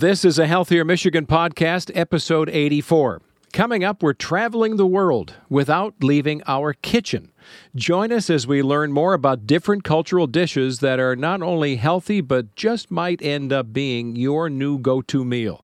This is a Healthier Michigan podcast, episode 84. Coming up, we're traveling the world without leaving our kitchen. Join us as we learn more about different cultural dishes that are not only healthy, but just might end up being your new go to meal.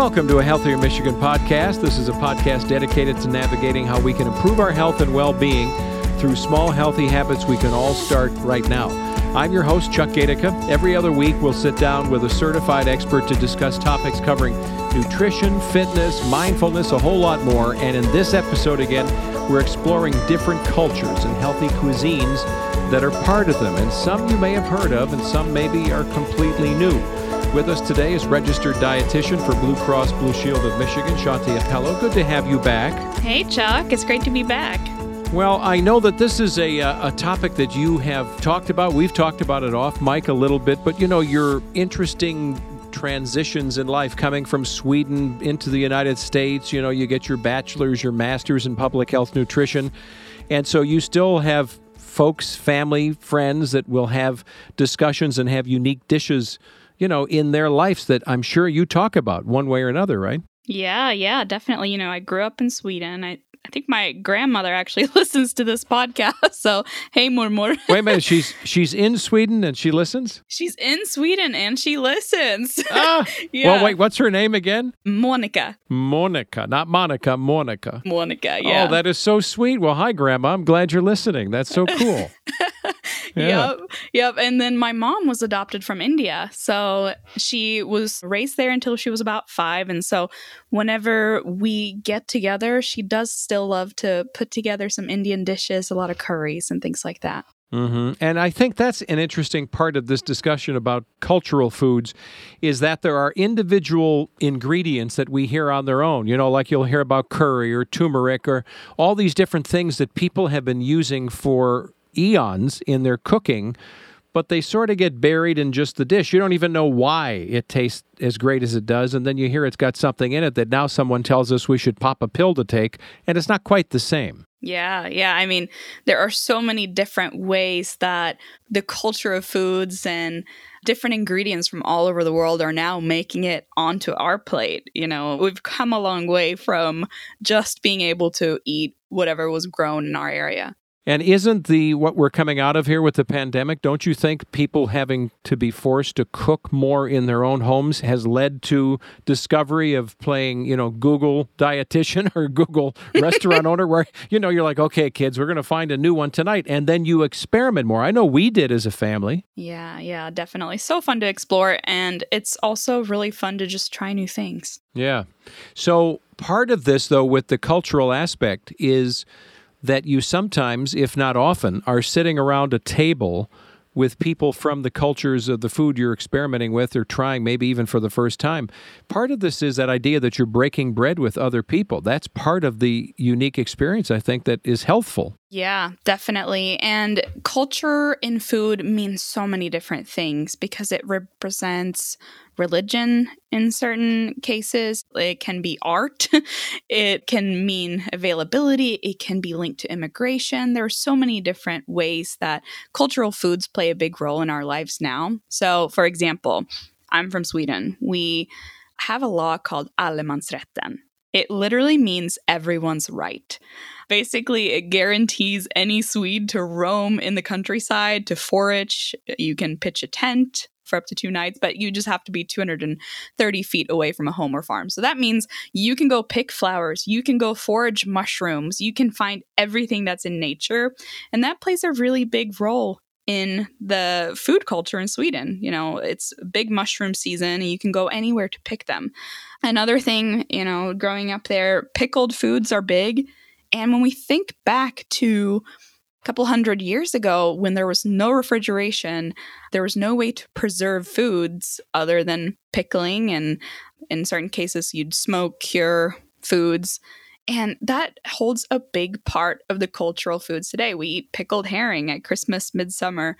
Welcome to a Healthier Michigan podcast. This is a podcast dedicated to navigating how we can improve our health and well being through small, healthy habits we can all start right now. I'm your host, Chuck Gaidica. Every other week, we'll sit down with a certified expert to discuss topics covering nutrition, fitness, mindfulness, a whole lot more. And in this episode, again, we're exploring different cultures and healthy cuisines that are part of them. And some you may have heard of, and some maybe are completely new. With us today is registered dietitian for Blue Cross Blue Shield of Michigan, Shanthi Appelö. Good to have you back. Hey, Chuck. It's great to be back. Well, I know that this is a, uh, a topic that you have talked about. We've talked about it off mic a little bit, but you know, your interesting transitions in life coming from Sweden into the United States. You know, you get your bachelor's, your master's in public health nutrition. And so you still have folks, family, friends that will have discussions and have unique dishes you know, in their lives that I'm sure you talk about one way or another, right? Yeah, yeah, definitely. You know, I grew up in Sweden. I I think my grandmother actually listens to this podcast. So, hey, Mormor. Wait a minute. She's she's in Sweden and she listens. She's in Sweden and she listens. Ah, yeah. Well, wait. What's her name again? Monica. Monica, not Monica. Monica. Monica. Yeah. Oh, that is so sweet. Well, hi, Grandma. I'm glad you're listening. That's so cool. yeah. Yep. Yep. And then my mom was adopted from India. So she was raised there until she was about five. And so whenever we get together, she does still love to put together some Indian dishes, a lot of curries and things like that. Mm-hmm. And I think that's an interesting part of this discussion about cultural foods is that there are individual ingredients that we hear on their own. You know, like you'll hear about curry or turmeric or all these different things that people have been using for eons in their cooking, but they sort of get buried in just the dish. You don't even know why it tastes as great as it does. And then you hear it's got something in it that now someone tells us we should pop a pill to take, and it's not quite the same. Yeah, yeah. I mean, there are so many different ways that the culture of foods and different ingredients from all over the world are now making it onto our plate. You know, we've come a long way from just being able to eat whatever was grown in our area. And isn't the what we're coming out of here with the pandemic, don't you think people having to be forced to cook more in their own homes has led to discovery of playing, you know, Google dietitian or Google restaurant owner where you know you're like, "Okay, kids, we're going to find a new one tonight." And then you experiment more. I know we did as a family. Yeah, yeah, definitely. So fun to explore and it's also really fun to just try new things. Yeah. So, part of this though with the cultural aspect is that you sometimes, if not often, are sitting around a table with people from the cultures of the food you're experimenting with or trying, maybe even for the first time. Part of this is that idea that you're breaking bread with other people. That's part of the unique experience, I think, that is healthful. Yeah, definitely. And culture in food means so many different things because it represents religion in certain cases. It can be art. it can mean availability. It can be linked to immigration. There are so many different ways that cultural foods play a big role in our lives now. So, for example, I'm from Sweden. We have a law called allemansrätten. It literally means everyone's right. Basically, it guarantees any Swede to roam in the countryside, to forage. You can pitch a tent for up to two nights, but you just have to be 230 feet away from a home or farm. So that means you can go pick flowers, you can go forage mushrooms, you can find everything that's in nature. And that plays a really big role in the food culture in Sweden. You know, it's big mushroom season and you can go anywhere to pick them. Another thing, you know, growing up there, pickled foods are big. And when we think back to a couple hundred years ago when there was no refrigeration, there was no way to preserve foods other than pickling. And in certain cases, you'd smoke, cure foods. And that holds a big part of the cultural foods today. We eat pickled herring at Christmas, midsummer,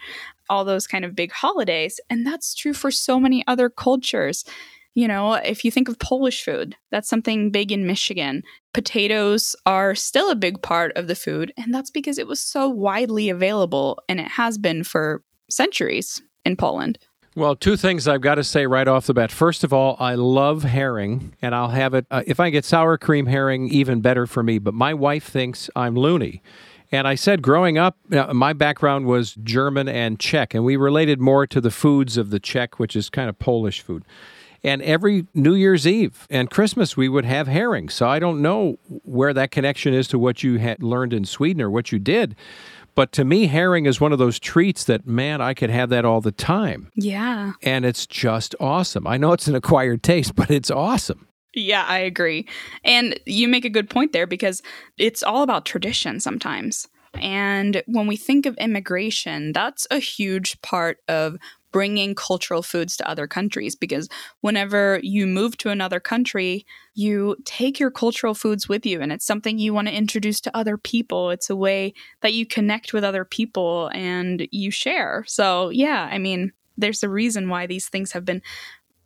all those kind of big holidays. And that's true for so many other cultures. You know, if you think of Polish food, that's something big in Michigan. Potatoes are still a big part of the food, and that's because it was so widely available and it has been for centuries in Poland. Well, two things I've got to say right off the bat. First of all, I love herring, and I'll have it. Uh, if I get sour cream herring, even better for me. But my wife thinks I'm loony. And I said, growing up, uh, my background was German and Czech, and we related more to the foods of the Czech, which is kind of Polish food. And every New Year's Eve and Christmas, we would have herring. So I don't know where that connection is to what you had learned in Sweden or what you did. But to me, herring is one of those treats that, man, I could have that all the time. Yeah. And it's just awesome. I know it's an acquired taste, but it's awesome. Yeah, I agree. And you make a good point there because it's all about tradition sometimes. And when we think of immigration, that's a huge part of bringing cultural foods to other countries because whenever you move to another country, you take your cultural foods with you and it's something you want to introduce to other people. It's a way that you connect with other people and you share. So, yeah, I mean, there's a reason why these things have been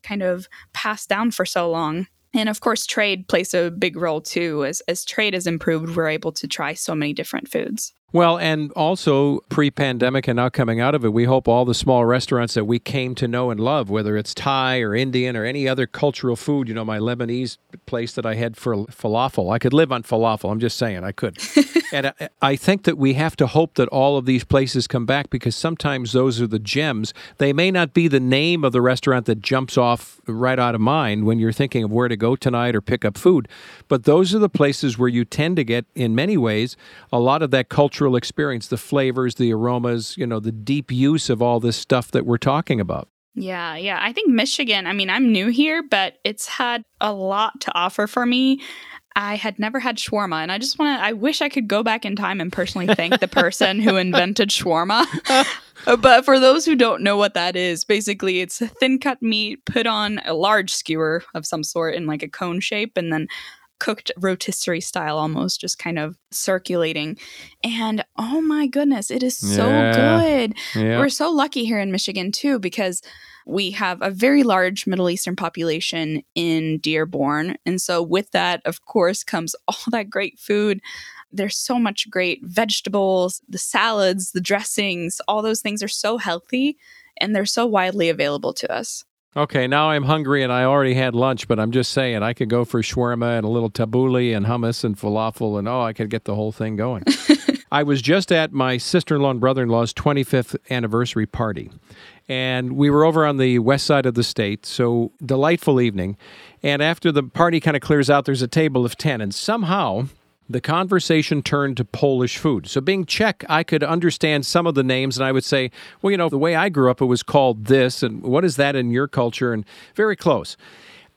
kind of passed down for so long. And of course, trade plays a big role too. As, as trade has improved, we're able to try so many different foods. Well, and also pre pandemic and now coming out of it, we hope all the small restaurants that we came to know and love, whether it's Thai or Indian or any other cultural food, you know, my Lebanese place that I had for falafel, I could live on falafel. I'm just saying I could. and I, I think that we have to hope that all of these places come back because sometimes those are the gems. They may not be the name of the restaurant that jumps off right out of mind when you're thinking of where to go tonight or pick up food, but those are the places where you tend to get, in many ways, a lot of that cultural cultural experience, the flavors, the aromas, you know, the deep use of all this stuff that we're talking about. Yeah, yeah. I think Michigan, I mean, I'm new here, but it's had a lot to offer for me. I had never had shawarma, and I just want to, I wish I could go back in time and personally thank the person who invented shawarma. but for those who don't know what that is, basically it's thin cut meat put on a large skewer of some sort in like a cone shape, and then cooked rotisserie style almost just kind of circulating. And oh my goodness it is so yeah. good. Yeah. we're so lucky here in michigan too because we have a very large middle eastern population in dearborn. And so with that of course comes all that great food. There's so much great vegetables the salads the dressings all those things are so healthy and they're so widely available to us Okay, now I'm hungry and I already had lunch, but I'm just saying I could go for shawarma and a little tabbouleh and hummus and falafel and oh, I could get the whole thing going. I was just at my sister-in-law and brother-in-law's 25th anniversary party. And we were over on the west side of the state, so delightful evening. And after the party kind of clears out, there's a table of 10 and somehow the conversation turned to Polish food. So, being Czech, I could understand some of the names, and I would say, well, you know, the way I grew up, it was called this, and what is that in your culture? And very close.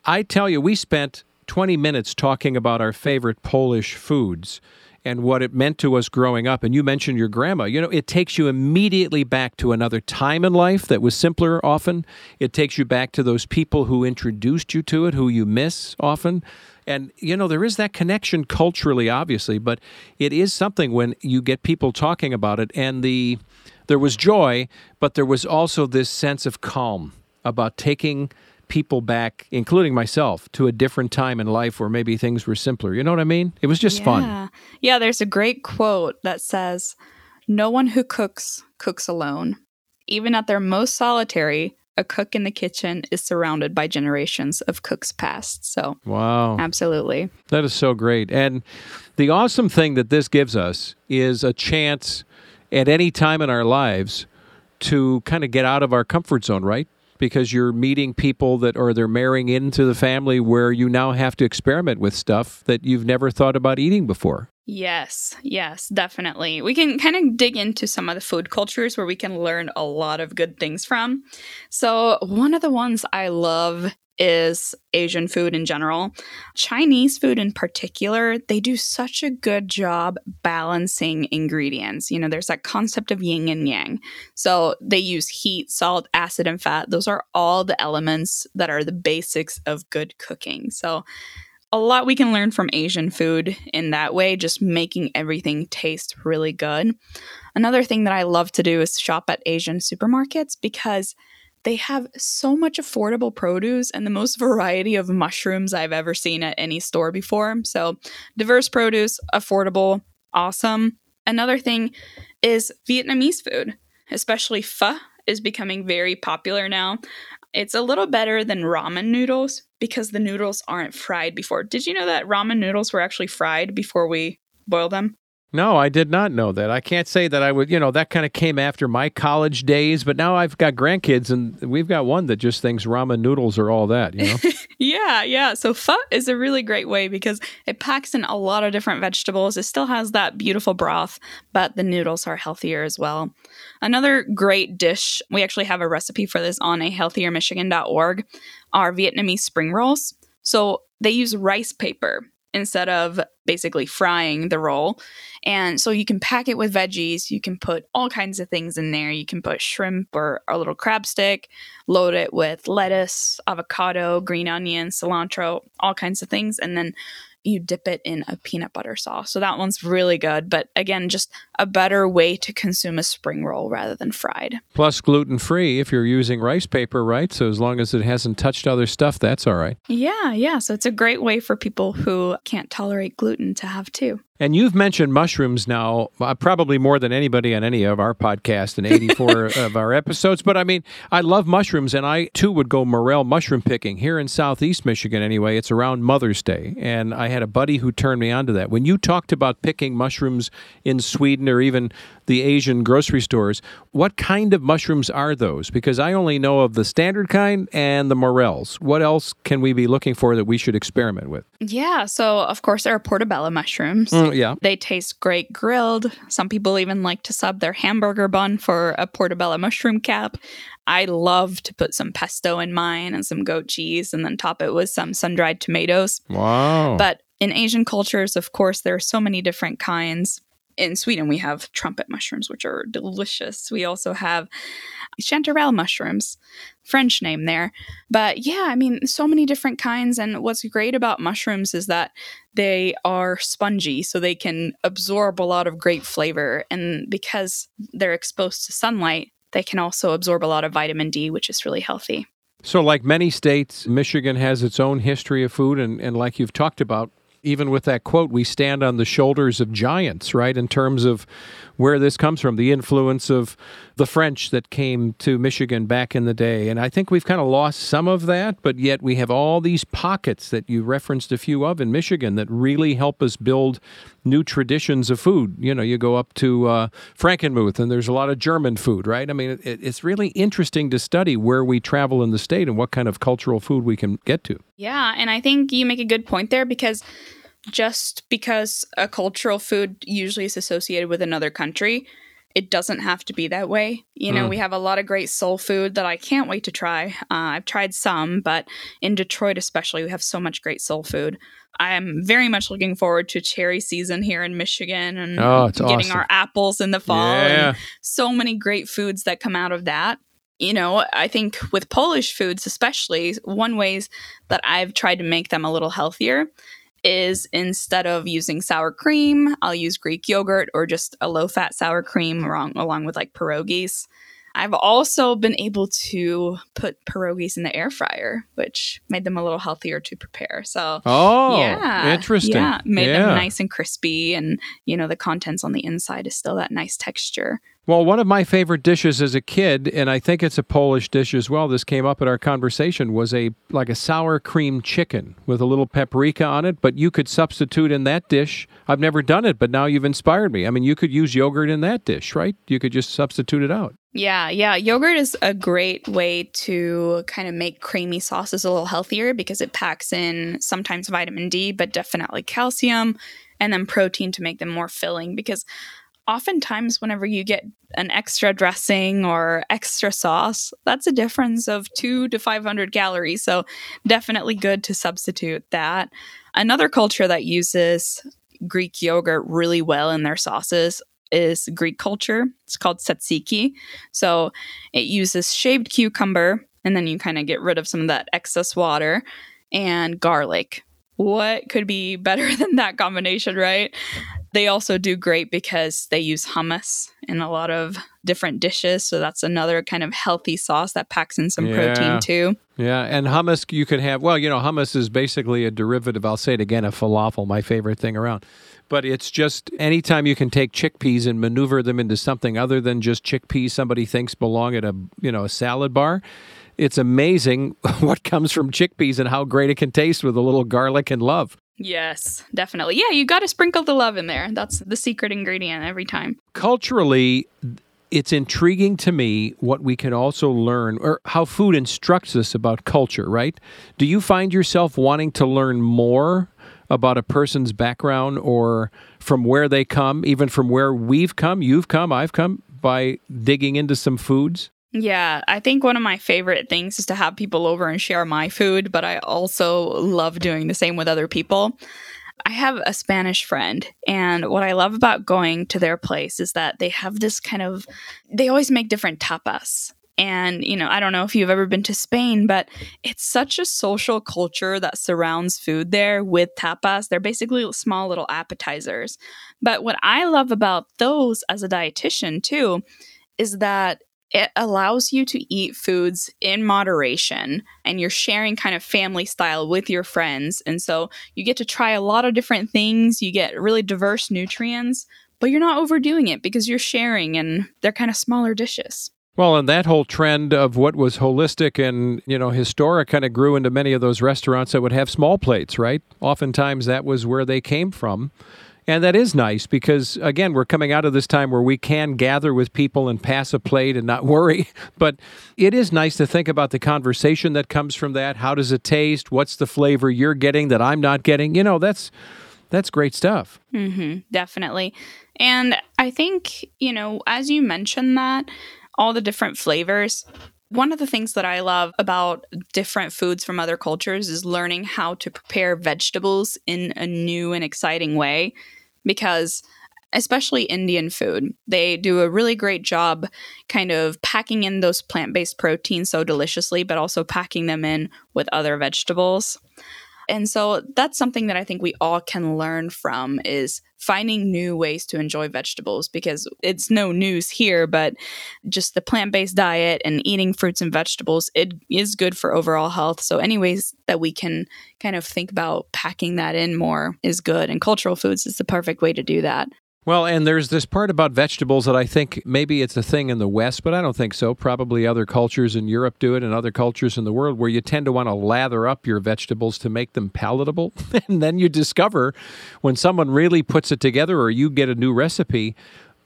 I tell you, we spent 20 minutes talking about our favorite Polish foods and what it meant to us growing up. And you mentioned your grandma. You know, it takes you immediately back to another time in life that was simpler often. It takes you back to those people who introduced you to it, who you miss often. And, you know, there is that connection culturally, obviously, but it is something when you get people talking about it. And the there was joy, but there was also this sense of calm about taking people back, including myself, to a different time in life where maybe things were simpler. You know what I mean? It was just yeah. fun. Yeah, there's a great quote that says, No one who cooks cooks alone. Even at their most solitary, a cook in the kitchen is surrounded by generations of cooks past. So, wow. Absolutely. That is so great. And the awesome thing that this gives us is a chance at any time in our lives to kind of get out of our comfort zone, right? Because you're meeting people that or they're marrying into the family where you now have to experiment with stuff that you've never thought about eating before. Yes, yes, definitely. We can kind of dig into some of the food cultures where we can learn a lot of good things from. So, one of the ones I love is Asian food in general. Chinese food in particular, they do such a good job balancing ingredients. You know, there's that concept of yin and yang. So they use heat, salt, acid, and fat. Those are all the elements that are the basics of good cooking. So a lot we can learn from Asian food in that way, just making everything taste really good. Another thing that I love to do is shop at Asian supermarkets because they have so much affordable produce and the most variety of mushrooms I've ever seen at any store before. So, diverse produce, affordable, awesome. Another thing is Vietnamese food, especially pho is becoming very popular now. It's a little better than ramen noodles because the noodles aren't fried before. Did you know that ramen noodles were actually fried before we boil them? No, I did not know that. I can't say that I would, you know, that kind of came after my college days, but now I've got grandkids and we've got one that just thinks ramen noodles are all that, you know? yeah, yeah. So pho is a really great way because it packs in a lot of different vegetables. It still has that beautiful broth, but the noodles are healthier as well. Another great dish, we actually have a recipe for this on a healthiermichigan.org, are Vietnamese spring rolls. So they use rice paper instead of basically frying the roll. And so you can pack it with veggies. You can put all kinds of things in there. You can put shrimp or a little crab stick, load it with lettuce, avocado, green onion, cilantro, all kinds of things. And then you dip it in a peanut butter sauce. So that one's really good. But again, just a better way to consume a spring roll rather than fried. Plus gluten free if you're using rice paper, right? So as long as it hasn't touched other stuff, that's all right. Yeah, yeah. So it's a great way for people who can't tolerate gluten to have too. And you've mentioned mushrooms now, uh, probably more than anybody on any of our podcast and 84 of our episodes. But I mean, I love mushrooms, and I too would go morel mushroom picking here in Southeast Michigan anyway. It's around Mother's Day. And I had a buddy who turned me on to that. When you talked about picking mushrooms in Sweden or even the Asian grocery stores, what kind of mushrooms are those? Because I only know of the standard kind and the morels. What else can we be looking for that we should experiment with? Yeah. So, of course, there are portobello mushrooms. Mm, yeah. They taste great grilled. Some people even like to sub their hamburger bun for a portobello mushroom cap. I love to put some pesto in mine and some goat cheese and then top it with some sun dried tomatoes. Wow. But in Asian cultures, of course, there are so many different kinds in Sweden, we have trumpet mushrooms, which are delicious. We also have chanterelle mushrooms, French name there. But yeah, I mean, so many different kinds. And what's great about mushrooms is that they are spongy, so they can absorb a lot of great flavor. And because they're exposed to sunlight, they can also absorb a lot of vitamin D, which is really healthy. So, like many states, Michigan has its own history of food. And, and like you've talked about, even with that quote, we stand on the shoulders of giants, right? In terms of where this comes from, the influence of the French that came to Michigan back in the day. And I think we've kind of lost some of that, but yet we have all these pockets that you referenced a few of in Michigan that really help us build new traditions of food. You know, you go up to uh, Frankenmuth and there's a lot of German food, right? I mean, it, it's really interesting to study where we travel in the state and what kind of cultural food we can get to. Yeah, and I think you make a good point there because just because a cultural food usually is associated with another country, it doesn't have to be that way. You know, mm. we have a lot of great soul food that I can't wait to try. Uh, I've tried some, but in Detroit, especially, we have so much great soul food. I'm very much looking forward to cherry season here in Michigan and oh, getting awesome. our apples in the fall. Yeah. And so many great foods that come out of that you know, I think with Polish foods, especially, one ways that I've tried to make them a little healthier is instead of using sour cream, I'll use Greek yogurt or just a low fat sour cream along, along with like pierogies. I've also been able to put pierogies in the air fryer, which made them a little healthier to prepare. So, oh, yeah, interesting. Yeah, made yeah. them nice and crispy, and you know the contents on the inside is still that nice texture. Well, one of my favorite dishes as a kid, and I think it's a Polish dish as well. This came up in our conversation. Was a like a sour cream chicken with a little paprika on it. But you could substitute in that dish. I've never done it, but now you've inspired me. I mean, you could use yogurt in that dish, right? You could just substitute it out. Yeah, yeah. Yogurt is a great way to kind of make creamy sauces a little healthier because it packs in sometimes vitamin D, but definitely calcium, and then protein to make them more filling. Because oftentimes whenever you get an extra dressing or extra sauce that's a difference of 2 to 500 calories. So definitely good to substitute that. Another culture that uses greek yogurt really well in their sauces is greek culture. It's called tzatziki. So it uses shaved cucumber and then you kind of get rid of some of that excess water and garlic. What could be better than that combination right They also do great because they use hummus in a lot of different dishes. So that's another kind of healthy sauce that packs in some Yeah. protein too. Yeah, and hummus you could have. Well, you know, hummus is basically a derivative. I'll say it again, a falafel, my favorite thing around. But it's just anytime you can take chickpeas and maneuver them into something other than just chickpeas somebody thinks belong at a you know a salad bar. It's amazing what comes from chickpeas and how great it can taste with a little garlic and love. Yes, definitely. Yeah, you got to sprinkle the love in there. That's the secret ingredient every time. culturally it's intriguing to me what we can also learn or how food instructs us about culture right do you find yourself wanting to learn more about a person's background or from where they come even from where we've come you've come i've come by digging into some foods Yeah, I think one of my favorite things is to have people over and share my food, but I also love doing the same with other people. I have a Spanish friend, and what I love about going to their place is that they have this kind of, they always make different tapas. And, you know, I don't know if you've ever been to Spain, but it's such a social culture that surrounds food there with tapas. They're basically small little appetizers. But what I love about those as a dietitian, too, is that it allows you to eat foods in moderation and you're sharing kind of family style with your friends. And so you get to try a lot of different things, you get really diverse nutrients, but you're not overdoing it because you're sharing and they're kind of smaller dishes. Well, and that whole trend of what was holistic and, you know, historic kind of grew into many of those restaurants that would have small plates, right? Oftentimes that was where they came from. And that is nice because, again, we're coming out of this time where we can gather with people and pass a plate and not worry. But it is nice to think about the conversation that comes from that. How does it taste? What's the flavor you're getting that I'm not getting? You know, that's that's great stuff. hmm definitely. And I think, you know, as you mentioned that, all the different flavors, one of the things that I love about different foods from other cultures is learning how to prepare vegetables in a new and exciting way because especially Indian food, they do a really great job kind of packing in those plant-based proteins so deliciously but also packing them in with other vegetables. And so that's something that I think we all can learn from is finding new ways to enjoy vegetables because it's no news here, but just the plant-based diet and eating fruits and vegetables, it is good for overall health. So any ways that we can kind of think about packing that in more is good. And cultural foods is the perfect way to do that. Well, and there's this part about vegetables that I think maybe it's a thing in the West, but I don't think so. Probably other cultures in Europe do it and other cultures in the world where you tend to want to lather up your vegetables to make them palatable. and then you discover when someone really puts it together or you get a new recipe,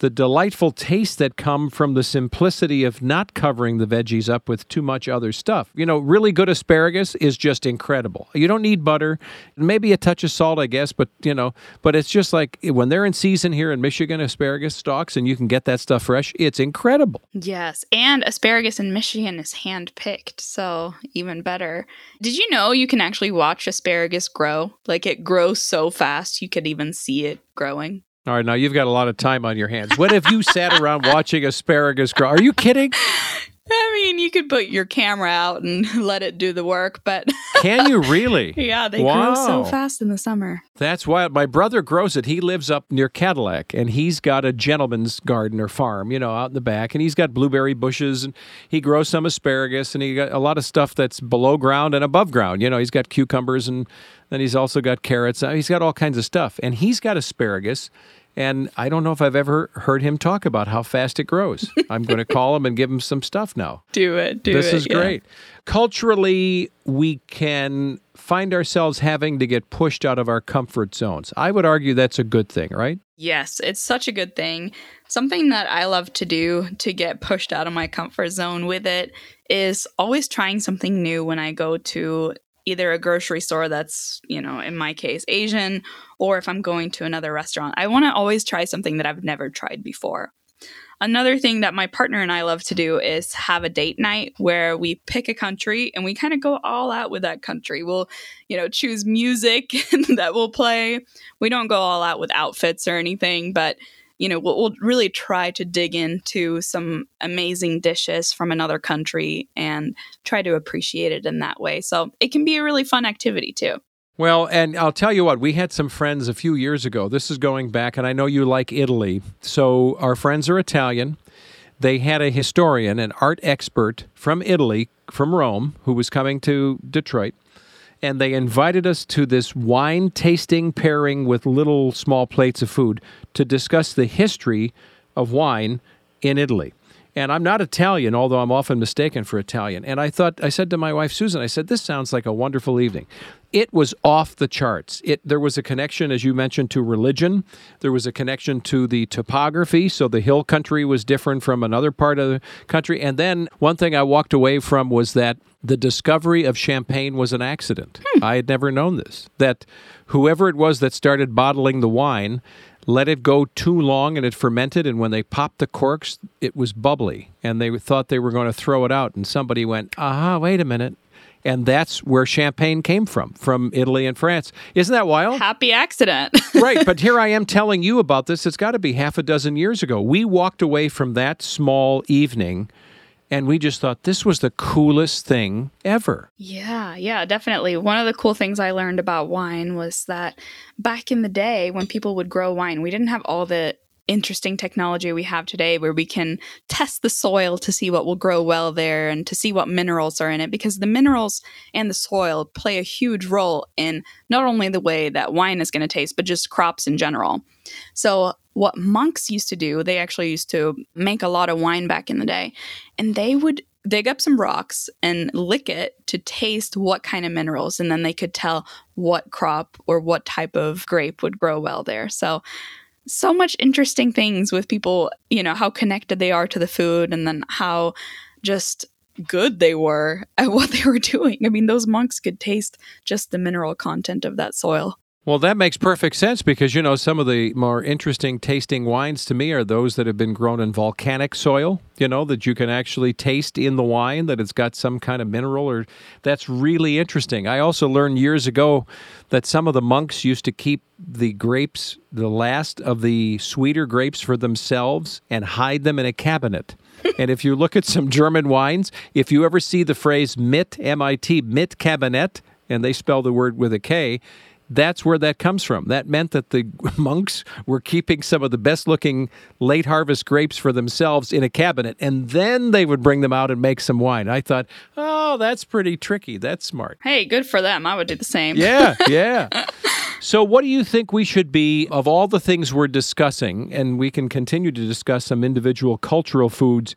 the delightful taste that come from the simplicity of not covering the veggies up with too much other stuff. You know, really good asparagus is just incredible. You don't need butter, maybe a touch of salt, I guess, but you know, but it's just like when they're in season here in Michigan, asparagus stalks, and you can get that stuff fresh. It's incredible. Yes, and asparagus in Michigan is hand picked, so even better. Did you know you can actually watch asparagus grow? Like it grows so fast you could even see it growing. All right, now you've got a lot of time on your hands. When have you sat around watching asparagus grow? Are you kidding? I mean, you could put your camera out and let it do the work, but Can you really? yeah, they grow so fast in the summer. That's why My brother grows it. He lives up near Cadillac, and he's got a gentleman's garden or farm, you know, out in the back, and he's got blueberry bushes, and he grows some asparagus, and he got a lot of stuff that's below ground and above ground. You know, he's got cucumbers, and then he's also got carrots. Uh, He's got all kinds of stuff, and he's got asparagus. And I don't know if I've ever heard him talk about how fast it grows. I'm going to call him and give him some stuff now. Do it, do it. this it. is yeah. great. Culturally, we can find ourselves having to get pushed out of our comfort zones. I would argue that's a good thing, right? Yes, it's such a good thing. Something that I love to do to get pushed out of my comfort zone with it is always trying something new when I go to either a grocery store that's, you know, in my case, Asian, or if I'm going to another restaurant. I want to always try something that I've never tried before. Another thing that my partner and I love to do is have a date night where we pick a country and we kind of go all out with that country. We'll, you know, choose music that we'll play. We don't go all out with outfits or anything, but you know, we'll, we'll really try to dig into some amazing dishes from another country and try to appreciate it in that way. So it can be a really fun activity too. Well, and I'll tell you what, we had some friends a few years ago. This is going back, and I know you like Italy. So our friends are Italian. They had a historian, an art expert from Italy, from Rome, who was coming to Detroit. And they invited us to this wine tasting pairing with little small plates of food to discuss the history of wine in Italy. And I'm not Italian, although I'm often mistaken for Italian. And I thought, I said to my wife, Susan, I said, this sounds like a wonderful evening. It was off the charts. It, there was a connection, as you mentioned, to religion. There was a connection to the topography. So the hill country was different from another part of the country. And then one thing I walked away from was that the discovery of champagne was an accident. Hmm. I had never known this. That whoever it was that started bottling the wine let it go too long and it fermented and when they popped the corks it was bubbly and they thought they were going to throw it out and somebody went aha wait a minute. And that's where champagne came from from italy and france. Isn't that wild? Happy accident. Right but here i am telling you about this. It's got to be half a dozen years ago. We walked away from that small evening and we just thought this was the coolest thing ever. Yeah, yeah, definitely. One of the cool things I learned about wine was that back in the day when people would grow wine, we didn't have all the interesting technology we have today where we can test the soil to see what will grow well there and to see what minerals are in it because the minerals and the soil play a huge role in not only the way that wine is going to taste but just crops in general. So what monks used to do, they actually used to make a lot of wine back in the day, and they would dig up some rocks and lick it to taste what kind of minerals, and then they could tell what crop or what type of grape would grow well there. So, so much interesting things with people, you know, how connected they are to the food, and then how just good they were at what they were doing. I mean, those monks could taste just the mineral content of that soil. Well, that makes perfect sense because, you know, some of the more interesting tasting wines to me are those that have been grown in volcanic soil, you know, that you can actually taste in the wine that it's got some kind of mineral or that's really interesting. I also learned years ago that some of the monks used to keep the grapes, the last of the sweeter grapes for themselves and hide them in a cabinet. and if you look at some German wines, if you ever see the phrase mit, M I T, mit Cabinet, and they spell the word with a K, that's where that comes from. That meant that the monks were keeping some of the best looking late harvest grapes for themselves in a cabinet, and then they would bring them out and make some wine. I thought, oh, that's pretty tricky. That's smart. Hey, good for them. I would do the same. Yeah, yeah. so, what do you think we should be, of all the things we're discussing, and we can continue to discuss some individual cultural foods,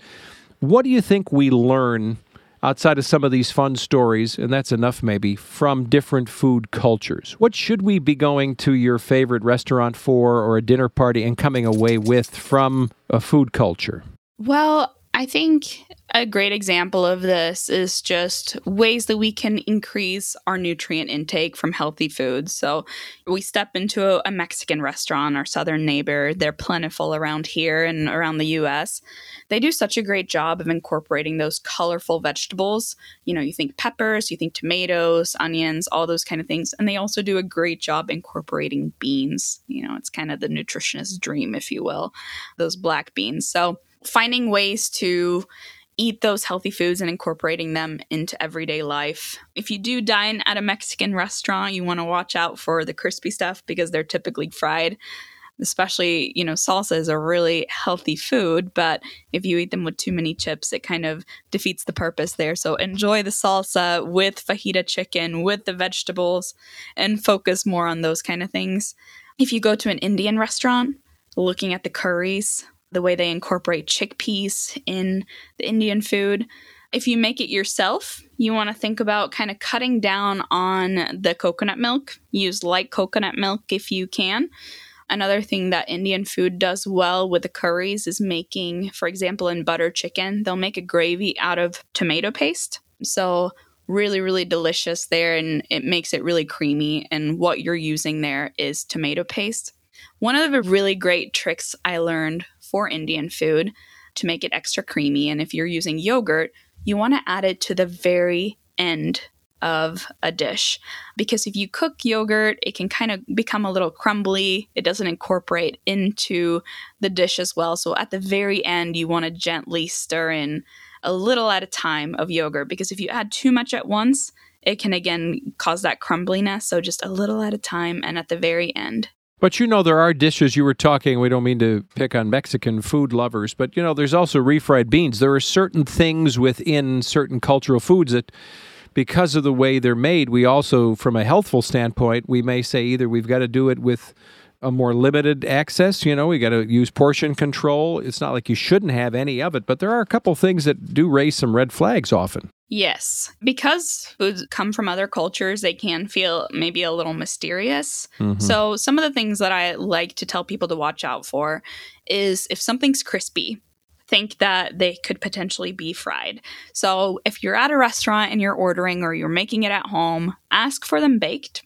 what do you think we learn? Outside of some of these fun stories, and that's enough maybe, from different food cultures? What should we be going to your favorite restaurant for or a dinner party and coming away with from a food culture? Well, I think a great example of this is just ways that we can increase our nutrient intake from healthy foods. So, we step into a, Mexican restaurant, our southern neighbor, they're plentiful around here and around the US. They do such a great job of incorporating those colorful vegetables. You know, you think peppers, you think tomatoes, onions, all those kind of things. And they also do a great job incorporating beans. You know, it's kind of the nutritionist dream, if you will, those black beans. So, finding ways to eat those healthy foods and incorporating them into everyday life. If you do dine at a Mexican restaurant, you want to watch out for the crispy stuff because they're typically fried. Especially, you know, salsa is a really healthy food, but if you eat them with too many chips, it kind of defeats the purpose there. So enjoy the salsa with fajita chicken, with the vegetables, and focus more on those kind of things. If you go to an Indian restaurant, looking at the curries, the way they incorporate chickpeas in the Indian food. If you make it yourself, you want to think about kind of cutting down on the coconut milk. Use light coconut milk if you can. Another thing that Indian food does well with the curries is making, for example, in butter chicken, they'll make a gravy out of tomato paste. So, really, really delicious there, and it makes it really creamy. And what you're using there is tomato paste. One of the really great tricks I learned for Indian food to make it extra creamy. And if you're using yogurt, you want to add it to the very end of a dish because if you cook yogurt, it can kind of become a little crumbly. It doesn't incorporate into the dish as well. So at the very end, you want to gently stir in a little at a time of yogurt because if you add too much at once, it can again cause that crumbliness. So just a little at a time and at the very end. But you know, there are dishes you were talking, we don't mean to pick on Mexican food lovers, but you know, there's also refried beans. There are certain things within certain cultural foods that, because of the way they're made, we also, from a healthful standpoint, we may say either we've got to do it with a more limited access. You know, we got to use portion control. It's not like you shouldn't have any of it, but there are a couple things that do raise some red flags often. Yes. Because foods come from other cultures, they can feel maybe a little mysterious. Mm-hmm. So, some of the things that I like to tell people to watch out for is if something's crispy, think that they could potentially be fried. So, if you're at a restaurant and you're ordering or you're making it at home, ask for them baked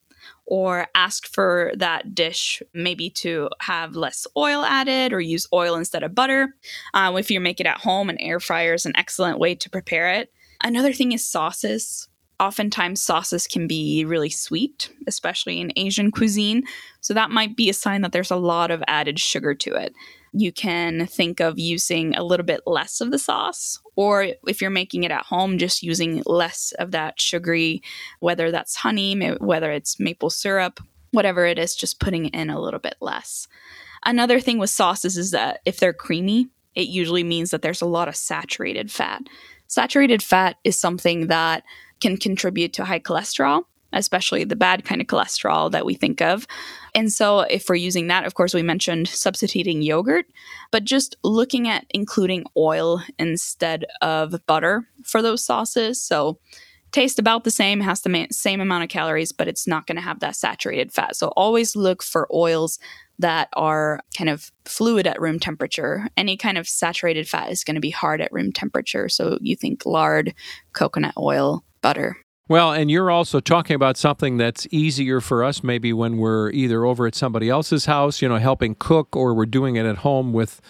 or ask for that dish maybe to have less oil added or use oil instead of butter. Uh, if you make it at home, an air fryer is an excellent way to prepare it. Another thing is sauces. Oftentimes, sauces can be really sweet, especially in Asian cuisine. So, that might be a sign that there's a lot of added sugar to it you can think of using a little bit less of the sauce, or if you're making it at home, just using less of that sugary, whether that's honey, whether it's maple syrup, whatever it is, just putting in a little bit less. Another thing with sauces is that if they're creamy, it usually means that there's a lot of saturated fat. Saturated fat is something that can contribute to high cholesterol especially the bad kind of cholesterol that we think of. And so, if we're using that, of course, we mentioned substituting yogurt, but just looking at including oil instead of butter for those sauces. So, taste about the same, has the same amount of calories, but it's not going to have that saturated fat. So, always look for oils that are kind of fluid at room temperature. Any kind of saturated fat is going to be hard at room temperature. So, you think lard, coconut oil, butter. Well, and you're also talking about something that's easier for us maybe when we're either over at somebody else's house, you know, helping cook, or we're doing it at home with,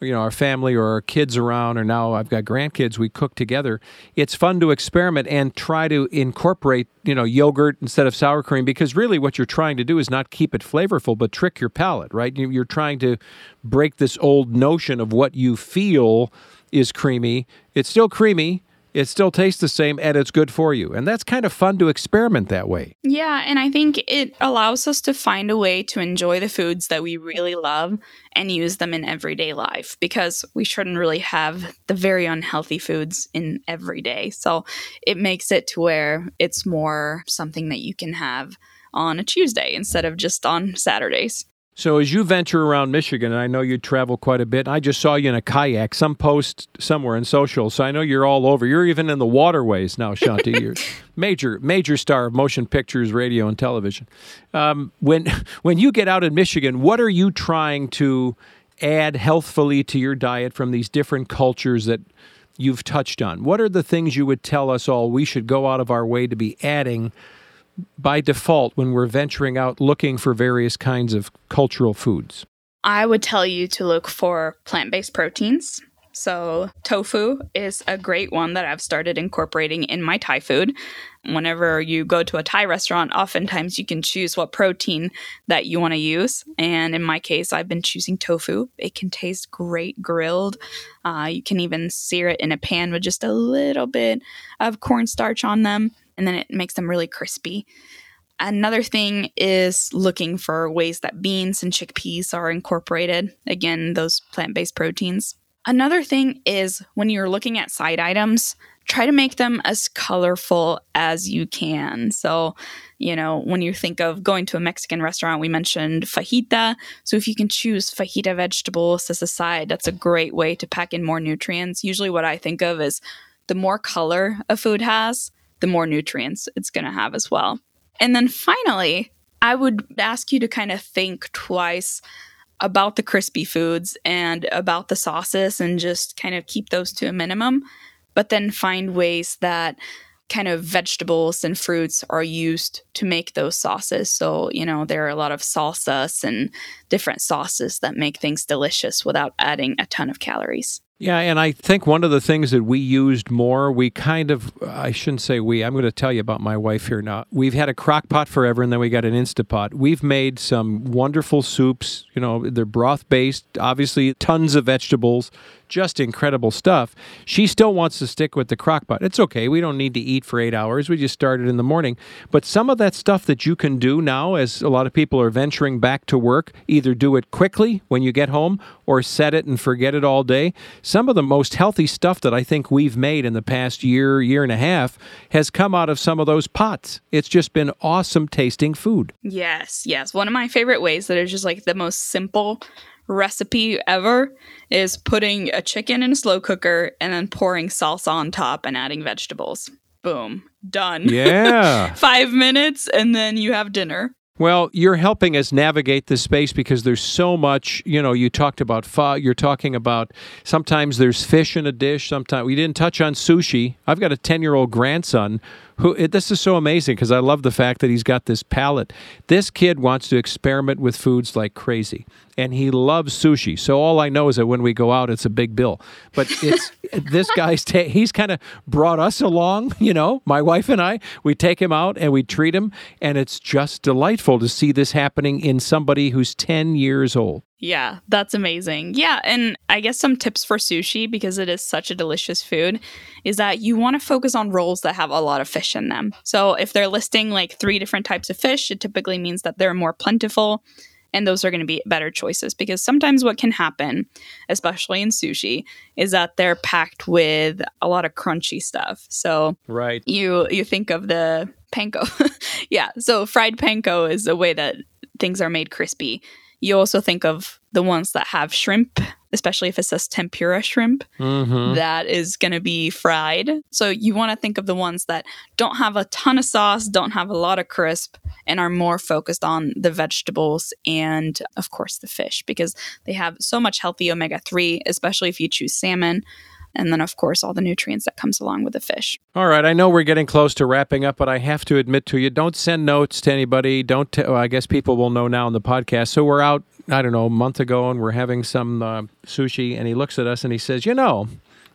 you know, our family or our kids around, or now I've got grandkids, we cook together. It's fun to experiment and try to incorporate, you know, yogurt instead of sour cream because really what you're trying to do is not keep it flavorful, but trick your palate, right? You're trying to break this old notion of what you feel is creamy. It's still creamy it still tastes the same and it's good for you. And that's kind of fun to experiment that way. Yeah, and I think it allows us to find a way to enjoy the foods that we really love and use them in everyday life because we shouldn't really have the very unhealthy foods in every day. So it makes it to where it's more something that you can have on a Tuesday instead of just on Saturdays. So as you venture around Michigan, and I know you travel quite a bit, I just saw you in a kayak, some post somewhere in social. So I know you're all over. You're even in the waterways now, Shanthi. you're major, major star of motion pictures, radio, and television. Um, when when you get out in Michigan, what are you trying to add healthfully to your diet from these different cultures that you've touched on? What are the things you would tell us all we should go out of our way to be adding? By default when we're venturing out looking for various kinds of cultural foods? I would tell you to look for plant based proteins. So, tofu is a great one that I've started incorporating in my Thai food. Whenever you go to a Thai restaurant, oftentimes you can choose what protein that you want to use. And in my case, I've been choosing tofu. It can taste great grilled. Uh, you can even sear it in a pan with just a little bit of cornstarch on them and then it makes them really crispy. Another thing is looking for ways that beans and chickpeas are incorporated. Again, those plant based proteins. Another thing is when you're looking at side items, try to make them as colorful as you can. So, you know, when you think of going to a Mexican restaurant, we mentioned fajita. So, if you can choose fajita vegetables as a side, that's a great way to pack in more nutrients. Usually, what I think of is the more color a food has, the more nutrients it's going to have as well. And then finally, I would ask you to kind of think twice about the crispy foods and about the sauces and just kind of keep those to a minimum, but then find ways that kind of vegetables and fruits are used to make those sauces. So, you know, there are a lot of salsas and different sauces that make things delicious without adding a ton of calories. Yeah, and I think one of the things that we used more, we kind of, I shouldn't say we, I'm going to tell you about my wife here now. We've had a crock pot forever and then we got an Instapot. We've made some wonderful soups, you know, they're broth based, obviously, tons of vegetables, just incredible stuff. She still wants to stick with the crock pot. It's okay. We don't need to eat for eight hours. We just started in the morning. But some of that stuff that you can do now, as a lot of people are venturing back to work, either do it quickly when you get home or set it and forget it all day. Some of the most healthy stuff that I think we've made in the past year, year and a half has come out of some of those pots. It's just been awesome tasting food. Yes, yes. One of my favorite ways that is just like the most simple recipe ever is putting a chicken in a slow cooker and then pouring salsa on top and adding vegetables. Boom, done. Yeah. Five minutes and then you have dinner. Well, you're helping us navigate this space because there's so much, you know, you talked about pho, you're talking about sometimes there's fish in a dish, sometimes we didn't touch on sushi. I've got a 10-year-old grandson who it, this is so amazing because I love the fact that he's got this palate. This kid wants to experiment with foods like crazy and he loves sushi. So all I know is that when we go out, it's a big bill. But it's this guy's. Ta- he's kind of brought us along. You know, my wife and I. We take him out and we treat him, and it's just delightful to see this happening in somebody who's ten years old. Yeah, that's amazing. Yeah, and I guess some tips for sushi because it is such a delicious food is that you want to focus on rolls that have a lot of fish in them. So if they're listing like three different types of fish, it typically means that they're more plentiful and those are going to be better choices because sometimes what can happen especially in sushi is that they're packed with a lot of crunchy stuff so right you you think of the panko yeah so fried panko is a way that things are made crispy you also think of the ones that have shrimp, especially if it says tempura shrimp, mm-hmm. that is going to be fried. So you want to think of the ones that don't have a ton of sauce, don't have a lot of crisp, and are more focused on the vegetables and, of course, the fish because they have so much healthy omega 3, especially if you choose salmon and then of course all the nutrients that comes along with the fish. All right, I know we're getting close to wrapping up, but I have to admit to you, don't send notes to anybody. Don't. T- well, I guess people will know now in the podcast. So we're out. I don't know a month ago, and we're having some uh, sushi, and he looks at us and he says, "You know,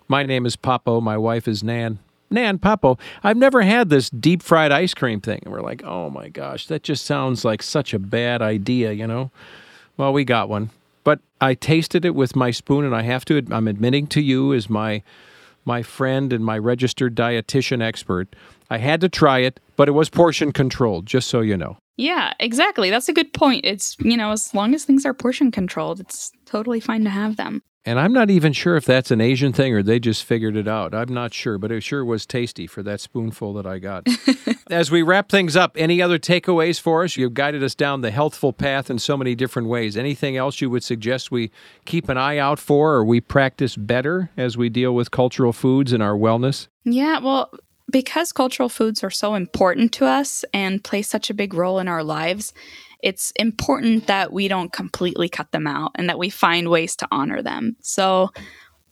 my name is Papo. My wife is Nan." Nan Papo, I've never had this deep fried ice cream thing. And we're like, oh my gosh, that just sounds like such a bad idea, you know? Well, we got one but I tasted it with my spoon, and I have to. I'm admitting to you as my my friend and my registered dietitian expert. I had to try it, but it was portion controlled, just so you know. Yeah, exactly. That's a good point. It's, you know, as long as things are portion controlled, it's totally fine to have them. And I'm not even sure if that's an Asian thing or they just figured it out. I'm not sure, but it sure was tasty for that spoonful that I got. As we wrap things up, any other takeaways for us? You've guided us down the healthful path in so many different ways. Anything else you would suggest we keep an eye out for or we practice better as we deal with cultural foods and our wellness? Yeah, well, because cultural foods are so important to us and play such a big role in our lives, it's important that we don't completely cut them out and that we find ways to honor them. So,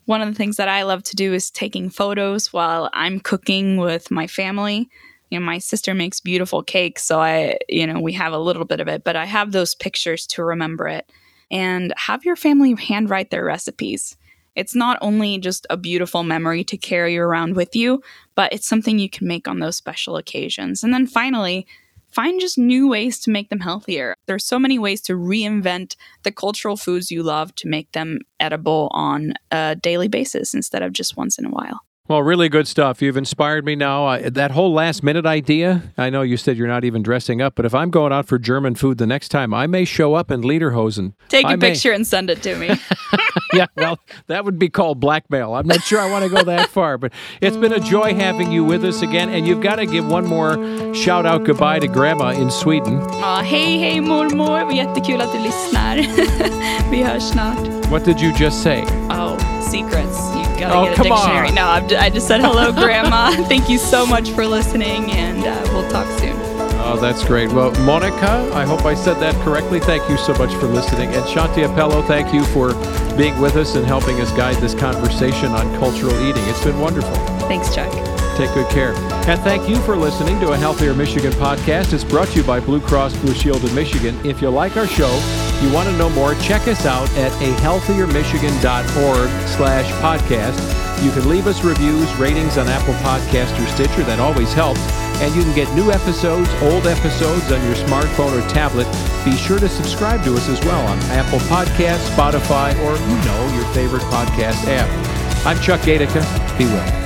one of the things that I love to do is taking photos while I'm cooking with my family. You know, my sister makes beautiful cakes, so I, you know, we have a little bit of it, but I have those pictures to remember it. And have your family handwrite their recipes. It's not only just a beautiful memory to carry around with you, but it's something you can make on those special occasions. And then finally, find just new ways to make them healthier. There's so many ways to reinvent the cultural foods you love to make them edible on a daily basis instead of just once in a while. Well, really good stuff. You've inspired me now. Uh, that whole last minute idea, I know you said you're not even dressing up, but if I'm going out for German food the next time, I may show up in Lederhosen. Take I a may. picture and send it to me. yeah, well, that would be called blackmail. I'm not sure I want to go that far, but it's been a joy having you with us again. And you've got to give one more shout out goodbye to Grandma in Sweden. Ja, hej, hej mormor. Jättekul att du lyssnar. Vi hörs snart. What did you just say? Oh, secrets. You've gotta Oh, get a dictionary. on. No, I'm, I just said hello, Grandma. Thank you so much for listening, and uh, we'll talk soon. That's great. Well, Monica, I hope I said that correctly. Thank you so much for listening. And Shanthi Appelö, thank you for being with us and helping us guide this conversation on cultural eating. It's been wonderful. Thanks, Chuck. Take good care. And thank you for listening to a Healthier Michigan podcast. It's brought to you by Blue Cross Blue Shield of Michigan. If you like our show, you want to know more, check us out at ahealthiermichigan.org slash podcast. You can leave us reviews, ratings on Apple Podcast or Stitcher. That always helps. And you can get new episodes, old episodes on your smartphone or tablet. Be sure to subscribe to us as well on Apple Podcasts, Spotify, or, you know, your favorite podcast app. I'm Chuck Gaidica. Be well.